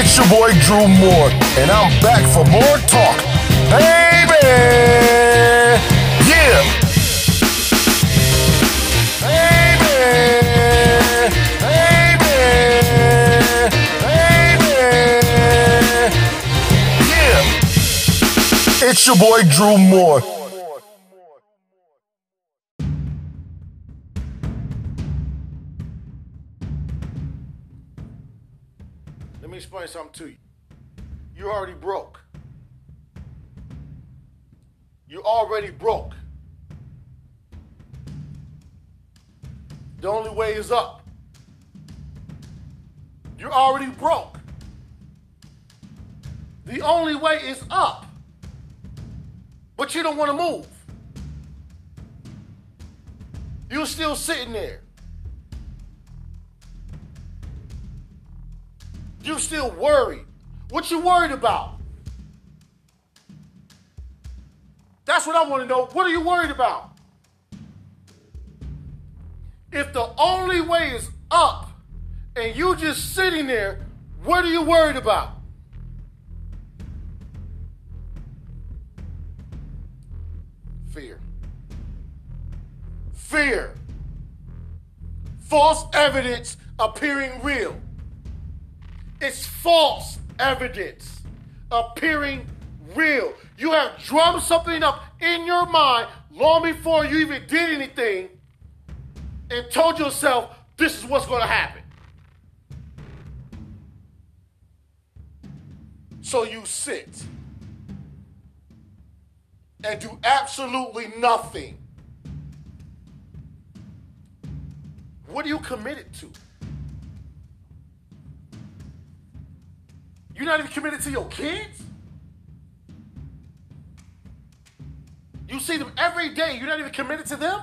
It's your boy Drew Moore, and I'm back for more talk. Baby! Yeah! Baby! Baby! Baby! Yeah! It's your boy Drew Moore. Explain something to you. You're already broke. You're already broke. The only way is up. You're already broke. The only way is up. But you don't want to move. You're still sitting there. You're still worried. What you worried about? That's what I want to know. What are you worried about? If the only way is up and you just sitting there, what are you worried about? Fear. Fear. False evidence appearing real. It's false evidence appearing real. You have drummed something up in your mind long before you even did anything and told yourself this is what's going to happen. So you sit and do absolutely nothing. What are you committed to? You're not even committed to your kids? You see them every day, you're not even committed to them?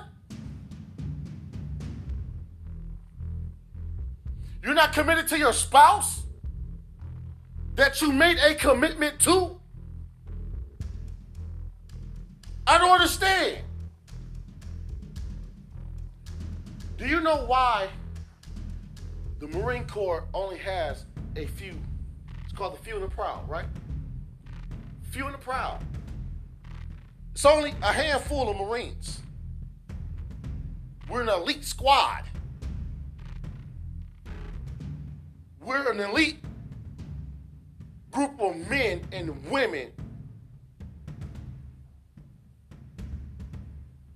You're not committed to your spouse that you made a commitment to? I don't understand. Do you know why the Marine Corps only has a few? It's called the few and the proud, right? Few and the proud. It's only a handful of Marines. We're an elite squad. We're an elite group of men and women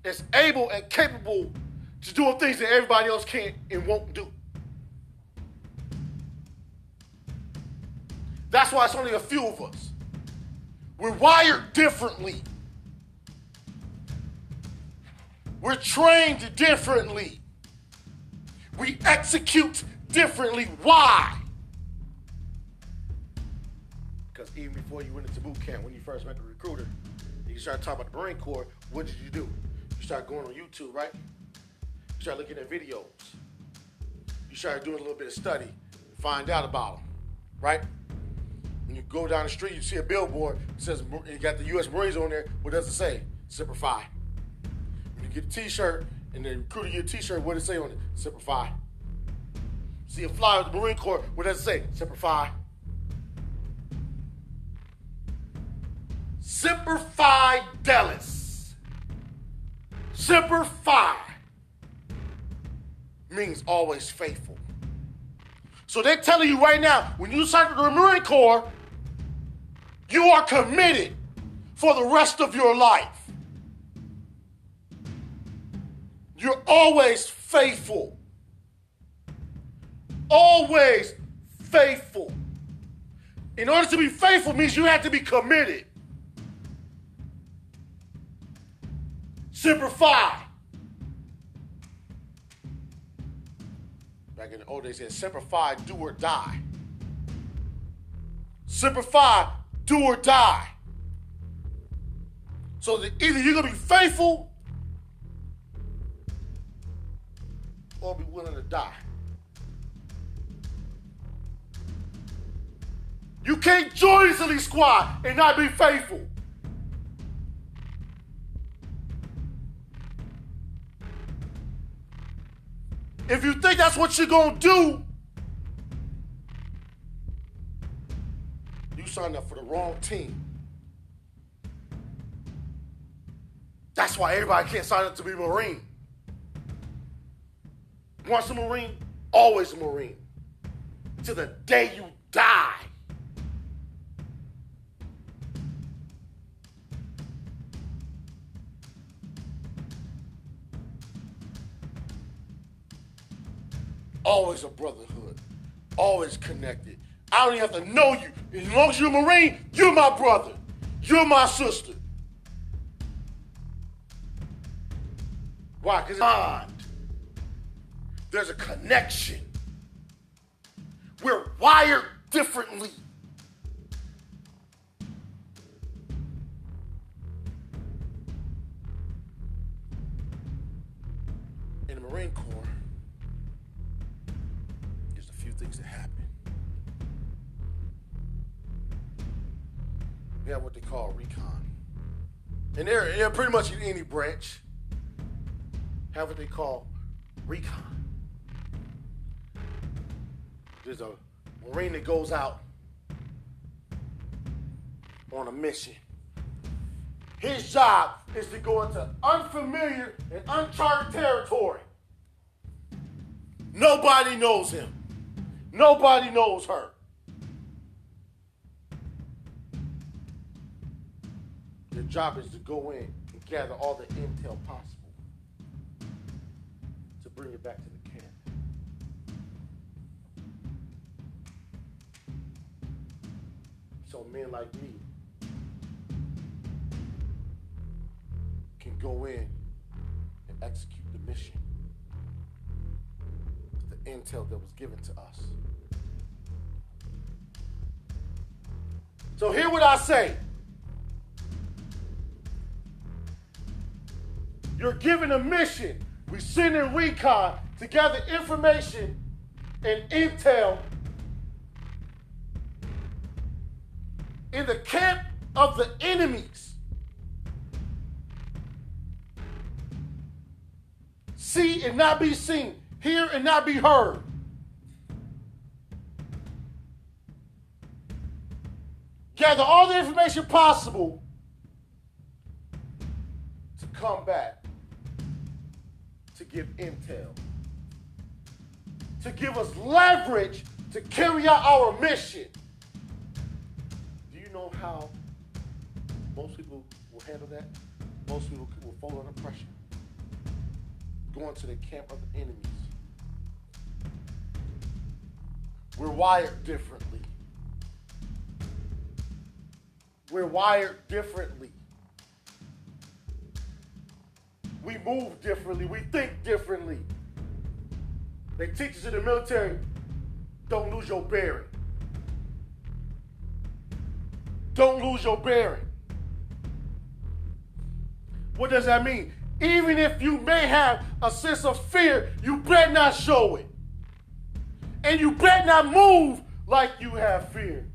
that's able and capable to do things that everybody else can't and won't do. That's why it's only a few of us. We're wired differently. We're trained differently. We execute differently. Why? Because even before you went into boot camp, when you first met the recruiter, you started talking about the Marine Corps, what did you do? You started going on YouTube, right? You started looking at videos. You started doing a little bit of study, find out about them, right? When you go down the street, you see a billboard, it says, you got the U.S. Marines on there, what does it say? Semper Fi. When you get a t-shirt, and the recruiter get a t-shirt, what does it say on it? Semper Fi. See a flyer with the Marine Corps, what does it say? Semper Fi. Semper Fi Delis. Semper Fi means always faithful. So they're telling you right now, when you sign up to the Marine Corps, you are committed for the rest of your life. You're always faithful. Always faithful. In order to be faithful means you have to be committed. Semper Fi. Back in the old days, they said Semper Fi, do or die. Semper Fi, do or die. So that either you're gonna be faithful or be willing to die. You can't join this elite squad and not be faithful. If you think that's what you're gonna do, signed up for the wrong team. That's why everybody can't sign up to be Marine. Once a Marine, always a Marine. To the day you die. Always a brotherhood. Always connected. I don't even have to know you. As long as you're a Marine, you're my brother. You're my sister. Why? Because bond. There's a connection. We're wired differently. In the Marine Corps, there's a few things that happen. Have what they call recon. And they're, they're pretty much in any branch have what they call recon. There's a Marine that goes out on a mission. His job is to go into unfamiliar and uncharted territory. Nobody knows him. Nobody knows her. Job is to go in and gather all the intel possible to bring it back to the camp. So men like me can go in and execute the mission. With the intel that was given to us. So hear what I say. You're given a mission. We send in recon to gather information and intel in the camp of the enemies. See and not be seen, hear and not be heard. Gather all the information possible to come back give intel, to give us leverage to carry out our mission. Do you know how most people will handle that? Most people will fall under pressure. Going to the camp of the enemies. We're wired differently. We're wired differently. We move differently. We think differently. They teach us in the military don't lose your bearing. Don't lose your bearing. What does that mean? Even if you may have a sense of fear, you better not show it. And you better not move like you have fear.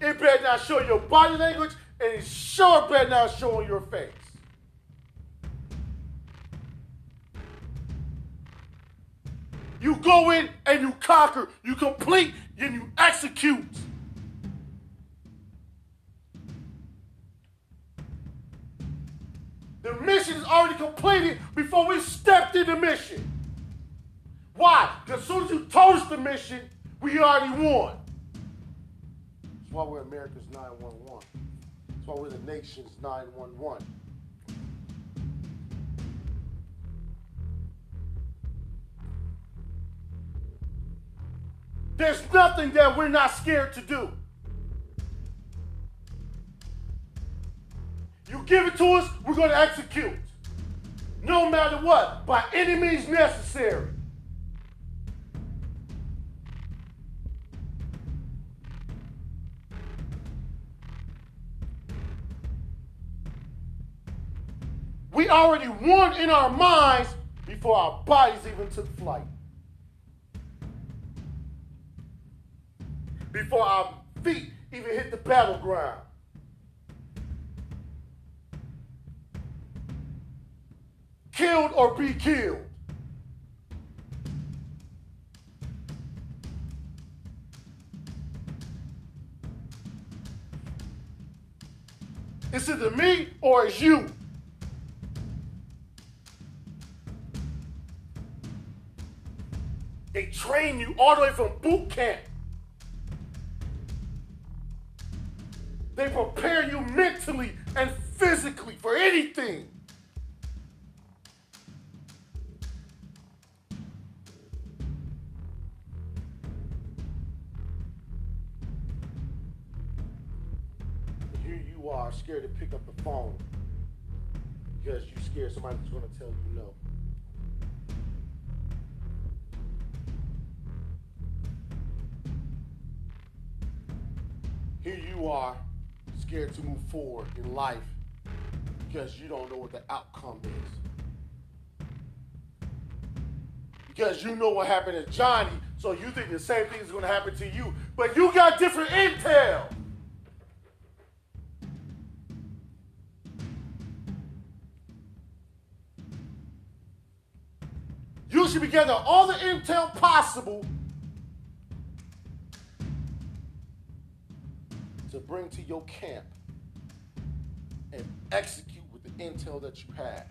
It better not show your body language, and it sure better not show on your face. You go in and you conquer, you complete, and you execute. The mission is already completed before we stepped in the mission. Why? Because as soon as you told us the mission, we already won. That's why we're America's 911. That's why we're the nation's 911. There's nothing that we're not scared to do. You give it to us, we're going to execute. No matter what, by any means necessary. We already won in our minds before our bodies even took flight. before our feet even hit the battleground. Killed or be killed. It's either me or it's you. They train you all the way from boot camp They prepare you mentally and physically for anything. Here you are, scared to pick up the phone because you're scared somebody's going to tell you no. Here you are, scared to move forward in life because you don't know what the outcome is. Because you know what happened to Johnny, so you think the same thing is going to happen to you, but you got different intel. You should be getting all the intel possible bring to your camp and execute with the intel that you have.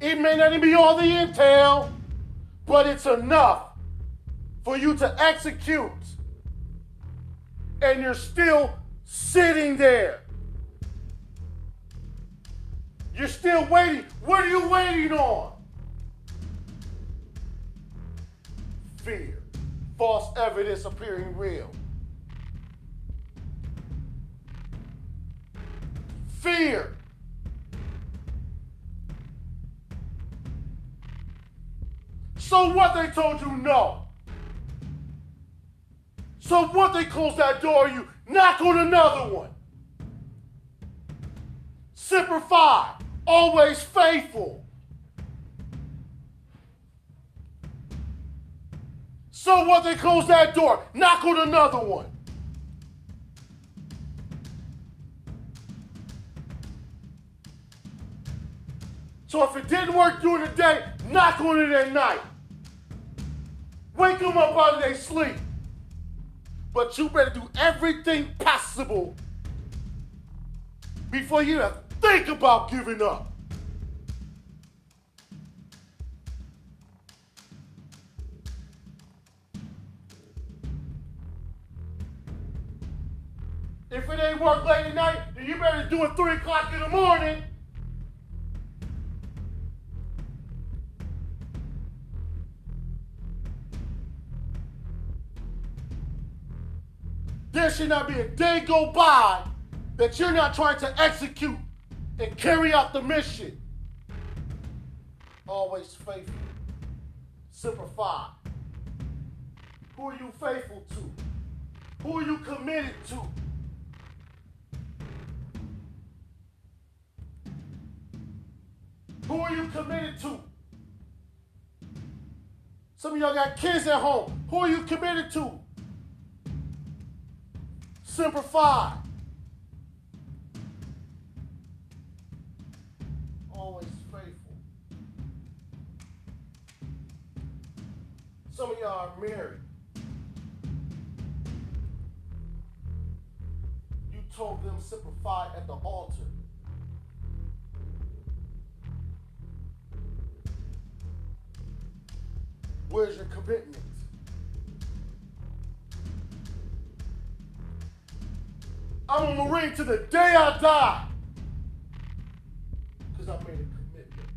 It may not be all the intel, but it's enough for you to execute. And you're still sitting there. You're still waiting. What are you waiting on? Fear. False evidence appearing real. Fear. So what they told you no. So what they closed that door you knock on another one. Semper Fi, always faithful. So what they close that door, knock on another one. So if it didn't work during the day, knock on it at night. Wake them up out of their sleep. But you better do everything possible before you think about giving up. If it ain't work late at night, then you better do it 3 o'clock in the morning. There should not be a day go by that you're not trying to execute and carry out the mission. Always faithful. Semper Fi. Who are you faithful to? Who are you committed to? Who are you committed to? Some of y'all got kids at home. Who are you committed to? Semper Fi. Always faithful. Some of y'all are married. You told them Semper Fi at the altar. Where's your commitment? I'm a Marine to the day I die. Because I made a commitment.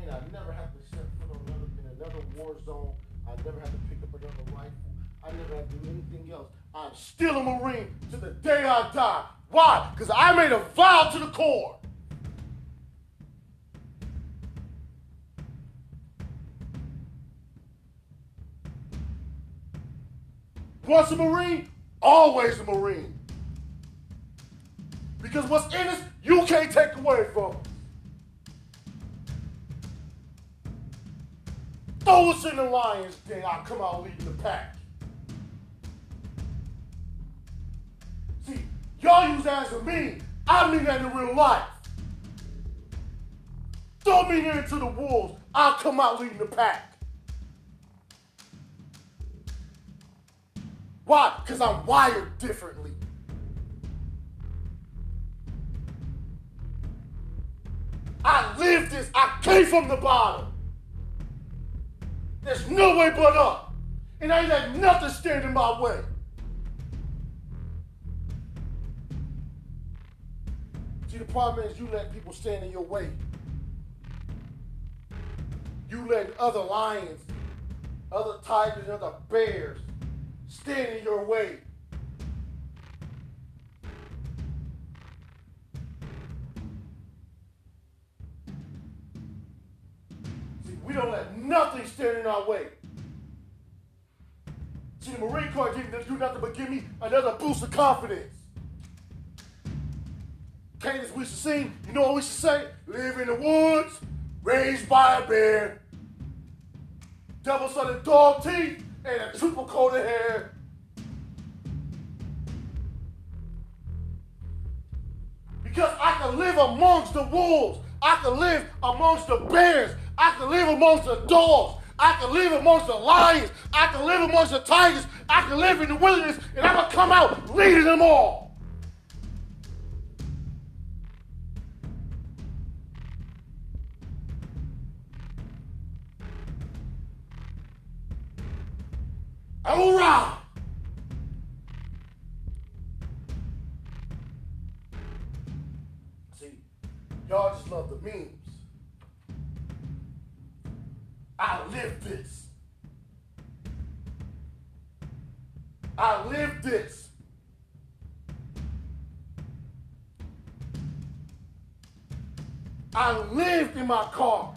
And I never have to step foot on another, in another war zone. I never have to pick up another rifle. I never have to do anything else. I'm still a Marine to the day I die. Why? Because I made a vow to the Corps. Once a Marine, always a Marine. Because what's in us, you can't take away from us. Throw us in the lion's den, I'll come out leading the pack. See, y'all use that as a meme. I mean that in real life. Throw me here into the wolves, I'll come out leading the pack. Why? Because I'm wired differently. I lived this. I came from the bottom. There's no way but up. And I ain't let nothing stand in my way. See, the problem is you let people stand in your way. You let other lions, other tigers, other bears stand in your way. See, we don't let nothing stand in our way. See, the Marine Corps didn't do nothing but give me another boost of confidence. Cadence we should sing, you know what we should say? Live in the woods, raised by a bear. devil's Double-sided dog teeth and a triple coat of hair. Because I can live amongst the wolves. I can live amongst the bears. I can live amongst the dogs. I can live amongst the lions. I can live amongst the tigers. I can live in the wilderness, and I'm gonna come out leading them all. All right. See, y'all just love the memes. I live this. I live this. I lived in my car.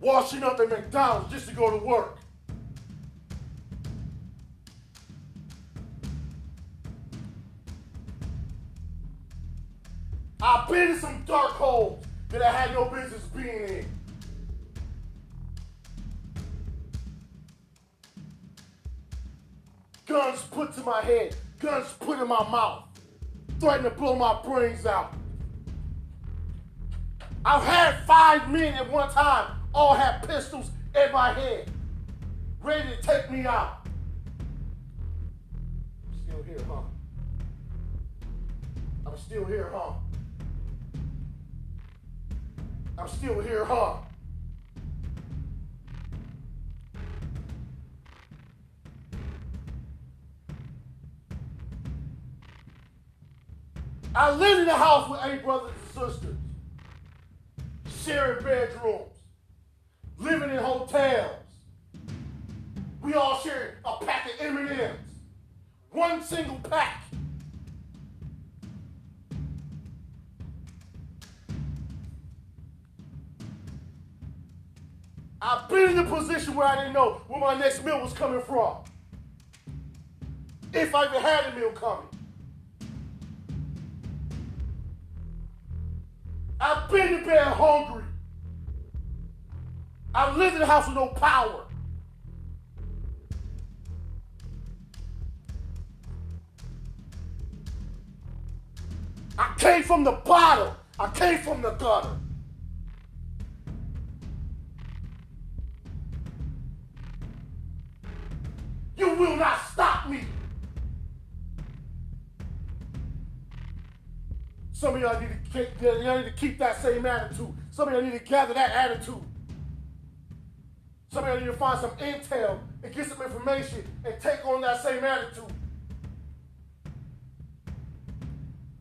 Washing up at McDonald's just to go to work. I've been in some dark holes that I had no business being in. Guns put to my head, guns put in my mouth, threatening to blow my brains out. I've had five men at one time all have pistols in my head, ready to take me out. I'm still here, huh? I'm still here, huh? I'm still here, huh? I lived in a house with eight brothers and sisters, sharing bedrooms, living in hotels. We all shared a pack of M&Ms, one single pack. I've been in a position where I didn't know where my next meal was coming from. If I even had a meal coming. I've been to bed hungry. I lived in a house with no power. I came from the bottom. I came from the gutter. You will not stop me. Some of y'all need to y'all need to keep that same attitude. Some of y'all need to gather that attitude. Some of y'all need to find some intel and get some information and take on that same attitude.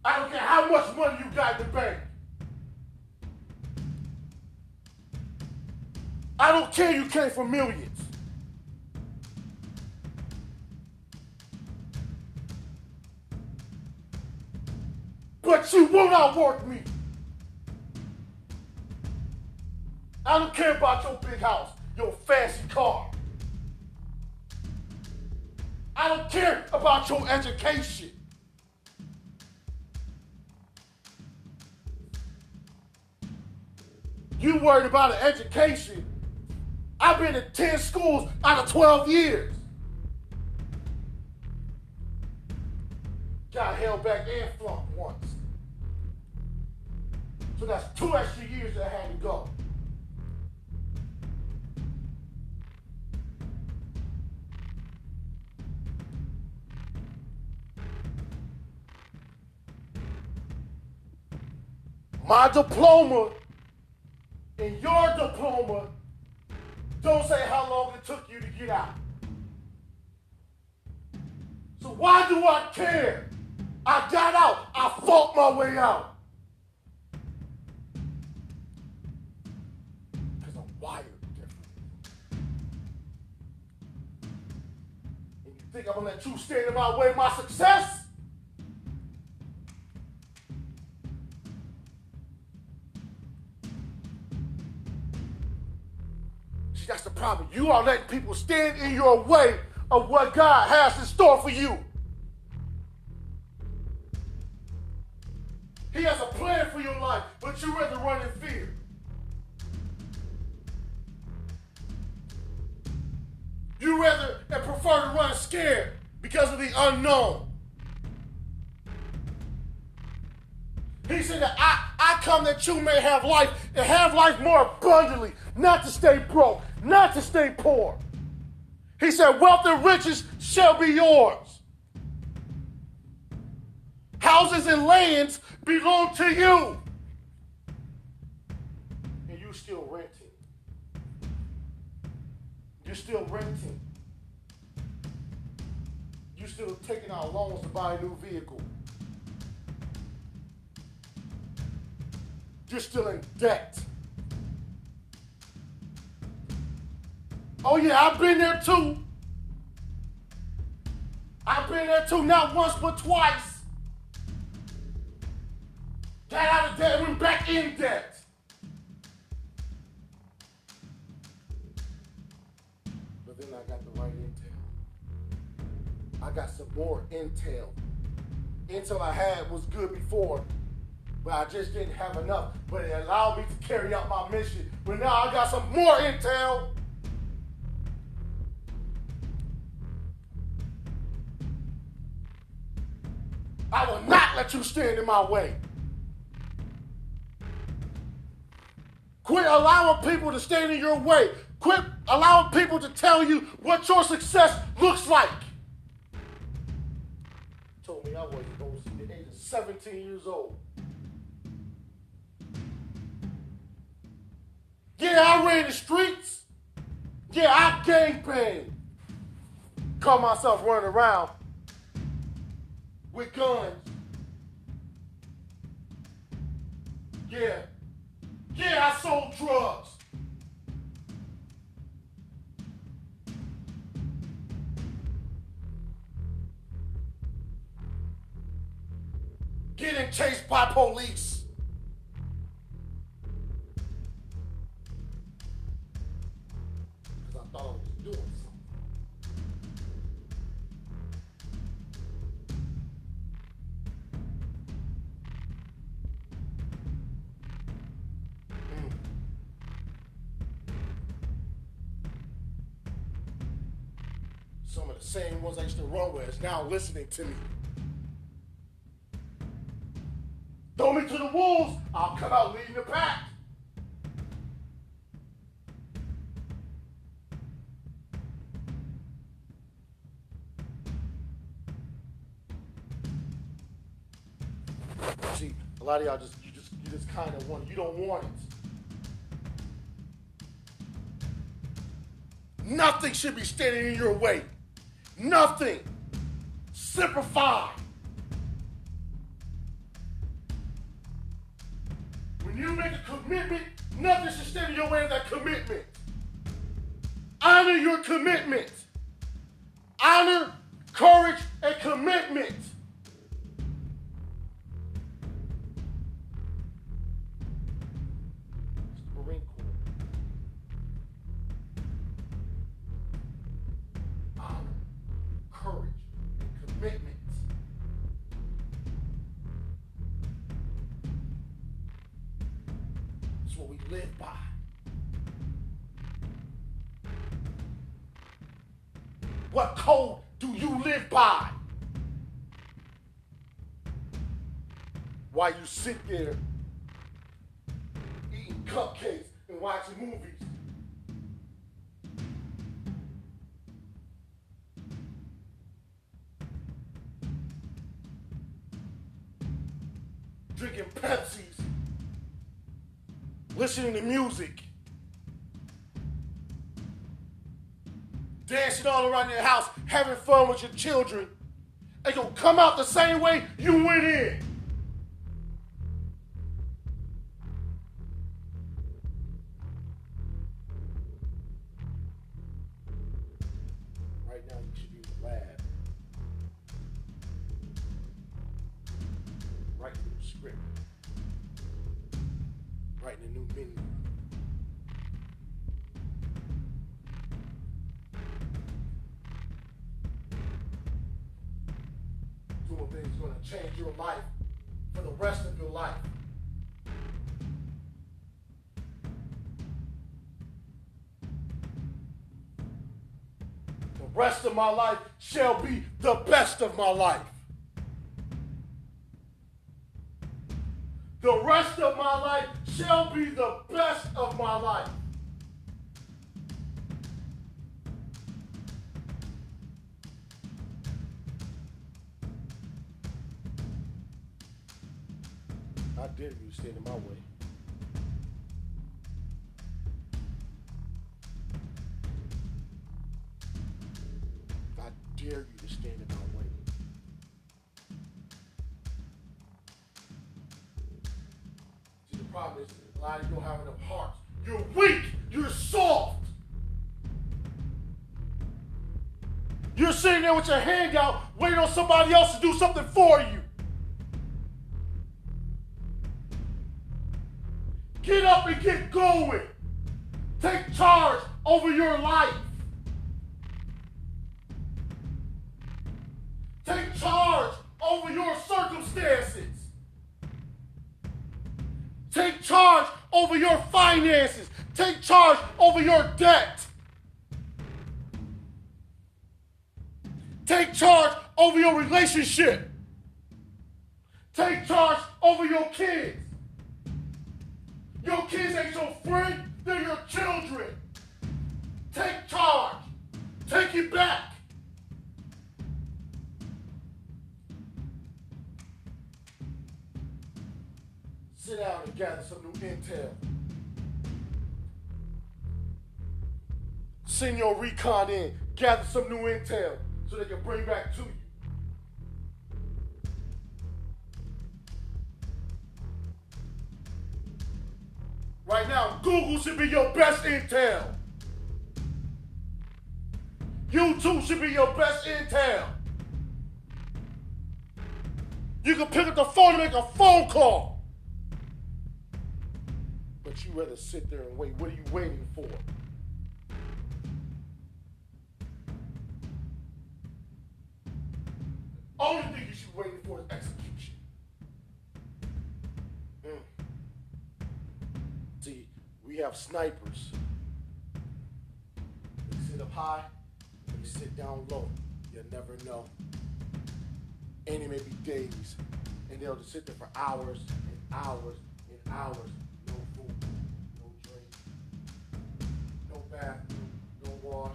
I don't care how much money you got in the bank. I don't care you came from millions. But you will not work me. I don't care about your big house, your fancy car. I don't care about your education. You worried about an education. I've been to 10 schools out of 12 years. Got held back and flunked once. So that's two extra years that I had to go. My diploma and your diploma don't say how long it took you to get out. So why do I care? I got out. I fought my way out. Because I'm wired different. And you think I'm going to let you stand in my way my success? Problem. You are letting people stand in your way of what God has in store for you. He has a plan for your life, but you rather run in fear. You rather and prefer to run scared because of the unknown. He said that I, I come that you may have life and have life more abundantly, not to stay broke, not to stay poor. He said, Wealth and riches shall be yours. Houses and lands belong to you. And you still renting. You're still renting. You're still taking out loans to buy a new vehicle. You're still in debt. Oh, yeah, I've been there too. I've been there too, not once but twice. Got out of debt, went back in debt. But then I got the right intel. I got some more intel. Intel I had was good before, but I just didn't have enough. But it allowed me to carry out my mission. But now I got some more intel. You stand in my way. Quit allowing people to stand in your way. Quit allowing people to tell you what your success looks like. Told me I wasn't going to see the age of 17 years old. Yeah, I ran the streets. Yeah, I gang banged. Call myself running around with guns. Yeah. Yeah, I sold drugs. Getting chased by police. Some of the same ones I used to run with is now listening to me. Throw me to the wolves, I'll come out leading the pack. See, a lot of y'all just you just you just kind of want you don't want it. Nothing should be standing in your way. Nothing. Semper Fi. When you make a commitment, nothing should stand in your way of that commitment. Honor your commitment. Honor, courage, and commitment. Commitment. It's what we live by. What code do you live by? While you sit there eating cupcakes and watching movies. Listening to music, dancing all around your house, having fun with your children, and gonna come out the same way you went in. Writing a new menu. Doing things gonna change your life for the rest of your life. The rest of my life shall be the best of my life. The rest of my life shall be the best of my life. I dare you to stand in my way. I dare you to stand in my way. Problem is a lot of you don't have enough. You're weak. You're soft. You're sitting there with your hand out, waiting on somebody else to do something for you. Get up and get going. Take charge over your life. Over your finances. Take charge over your debt. Take charge over your relationship. Take charge over your kids. Your kids ain't your friend, Send your recon in, gather some new intel so they can bring back to you. Right now, Google should be your best intel. YouTube should be your best intel. You can pick up the phone and make a phone call. But you rather sit there and wait. What are you waiting for? Have snipers. They sit up high, they sit down low. You'll never know. And it may be days, and they'll just sit there for hours and hours and hours. No food, no drink, no bathroom, no wash,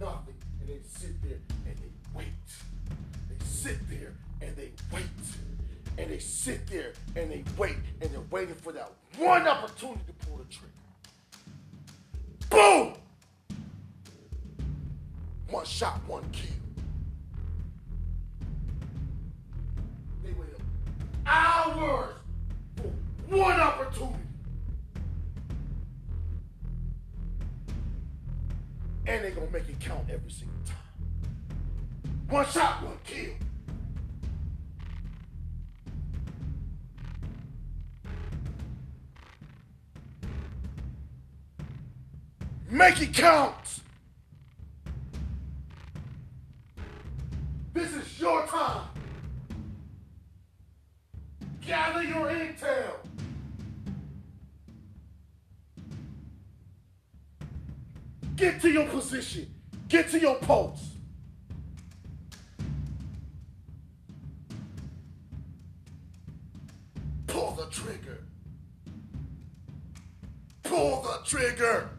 nothing. And they sit there and they wait. They sit there and they wait. And they sit there and they wait and they're waiting for that one opportunity Boom! One shot, one kill. They waited hours for one opportunity. And they're gonna make it count every single time. One shot, one Make it count. This is your time. Gather your intel. Get to your position. Get to your post. Pull the trigger. Pull the trigger.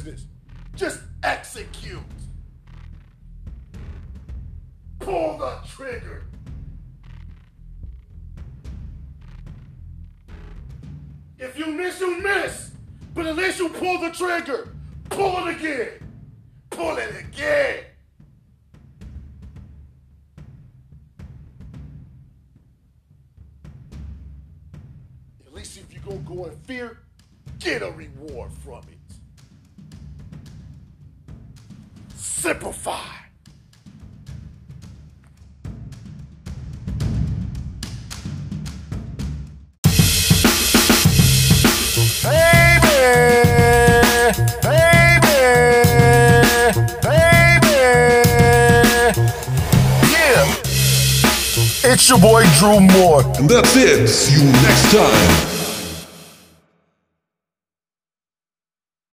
Business. Just execute. Pull the trigger. If you miss, you miss. But at least you pull the trigger. Pull it again. Pull it again. At least if you're going to go in fear, get a reward from it. Simplify. Baby, baby, baby. Yeah. It's your boy Drew Moore. And that's it. See you next time.